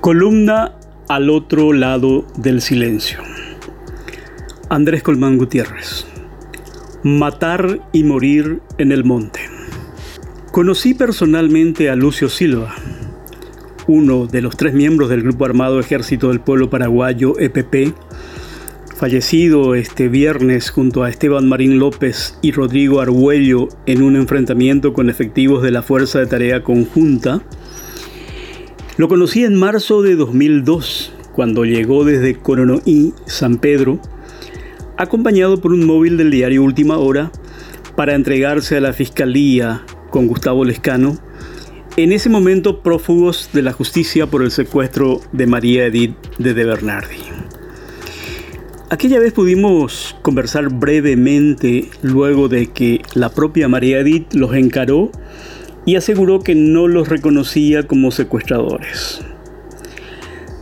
Columna al otro lado del silencio. Andrés Colmán Gutiérrez. Matar y morir en el monte. Conocí personalmente a Lucio Silva, uno de los tres miembros del Grupo Armado Ejército del Pueblo Paraguayo, EPP, fallecido este viernes junto a Esteban Marín López y Rodrigo Argüello en un enfrentamiento con efectivos de la Fuerza de Tarea Conjunta, lo conocí en marzo de 2002, cuando llegó desde Coronoí, San Pedro, acompañado por un móvil del diario Última Hora para entregarse a la Fiscalía con Gustavo Lescano, en ese momento prófugos de la justicia por el secuestro de María Edith de De Bernardi. Aquella vez pudimos conversar brevemente luego de que la propia María Edith los encaró y aseguró que no los reconocía como secuestradores.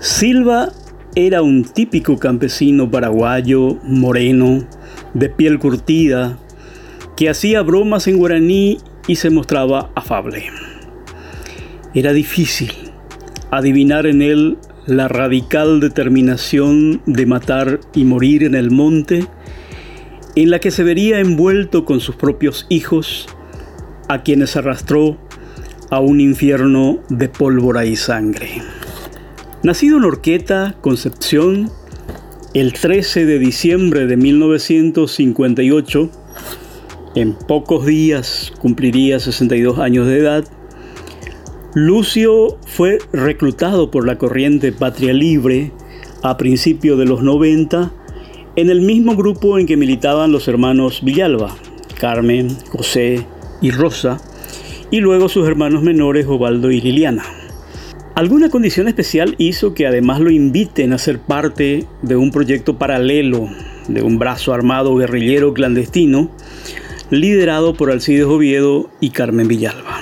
Silva era un típico campesino paraguayo, moreno, de piel curtida, que hacía bromas en guaraní y se mostraba afable. Era difícil adivinar en él la radical determinación de matar y morir en el monte, en la que se vería envuelto con sus propios hijos a quienes arrastró a un infierno de pólvora y sangre. Nacido en Orqueta, Concepción, el 13 de diciembre de 1958, en pocos días cumpliría 62 años de edad, Lucio fue reclutado por la corriente Patria Libre a principios de los 90 en el mismo grupo en que militaban los hermanos Villalba, Carmen, José, y Rosa, y luego sus hermanos menores Ovaldo y Liliana. Alguna condición especial hizo que además lo inviten a ser parte de un proyecto paralelo de un brazo armado guerrillero clandestino liderado por Alcides Oviedo y Carmen Villalba.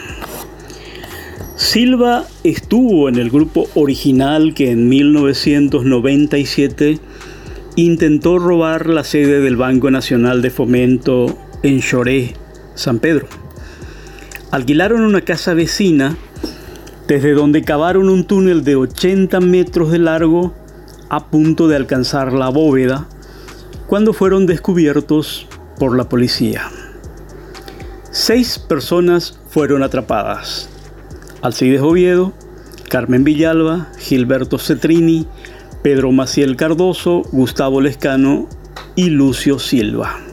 Silva estuvo en el grupo original que en 1997 intentó robar la sede del Banco Nacional de Fomento en Choré, San Pedro alquilaron una casa vecina desde donde cavaron un túnel de 80 metros de largo a punto de alcanzar la bóveda cuando fueron descubiertos por la policía. Seis personas fueron atrapadas. Alcides Oviedo, Carmen Villalba, Gilberto Cetrini, Pedro Maciel Cardoso, Gustavo Lescano y Lucio Silva.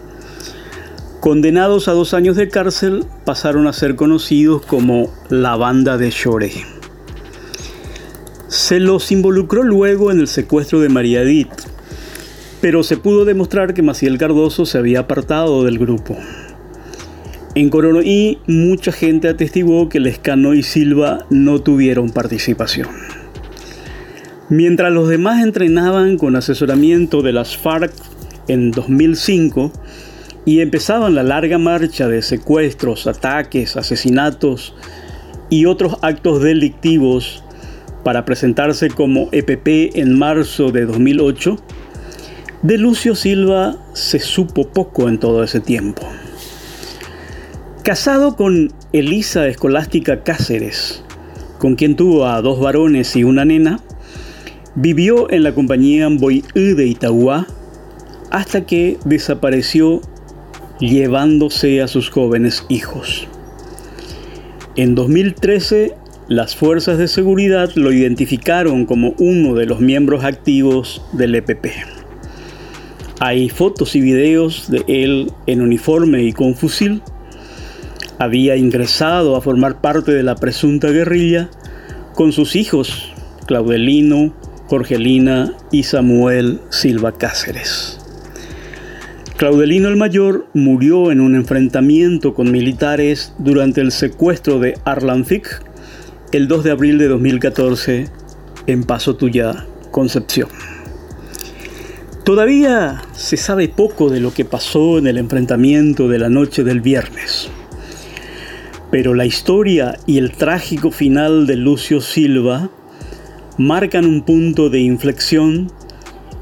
Condenados a dos años de cárcel, pasaron a ser conocidos como la banda de Chore. Se los involucró luego en el secuestro de María Edith, pero se pudo demostrar que Maciel Cardoso se había apartado del grupo. En Coronoí, mucha gente atestiguó que Lescano y Silva no tuvieron participación. Mientras los demás entrenaban con asesoramiento de las FARC en 2005, y empezaban la larga marcha de secuestros, ataques, asesinatos y otros actos delictivos para presentarse como EPP en marzo de 2008, de Lucio Silva se supo poco en todo ese tiempo. Casado con Elisa Escolástica Cáceres, con quien tuvo a dos varones y una nena, vivió en la compañía Boy de Itagua hasta que desapareció llevándose a sus jóvenes hijos. En 2013, las fuerzas de seguridad lo identificaron como uno de los miembros activos del EPP. Hay fotos y videos de él en uniforme y con fusil. Había ingresado a formar parte de la presunta guerrilla con sus hijos, Claudelino, Jorgelina y Samuel Silva Cáceres. Claudelino el Mayor murió en un enfrentamiento con militares durante el secuestro de Arlanfic el 2 de abril de 2014 en Paso Tuya, Concepción. Todavía se sabe poco de lo que pasó en el enfrentamiento de la noche del viernes, pero la historia y el trágico final de Lucio Silva marcan un punto de inflexión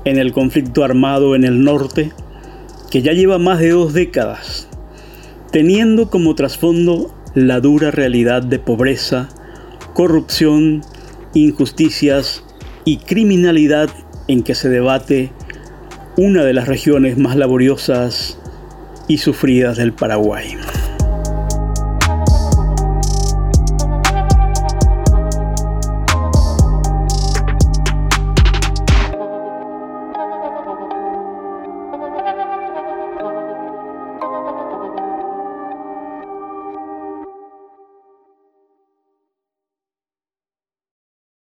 en el conflicto armado en el norte que ya lleva más de dos décadas, teniendo como trasfondo la dura realidad de pobreza, corrupción, injusticias y criminalidad en que se debate una de las regiones más laboriosas y sufridas del Paraguay.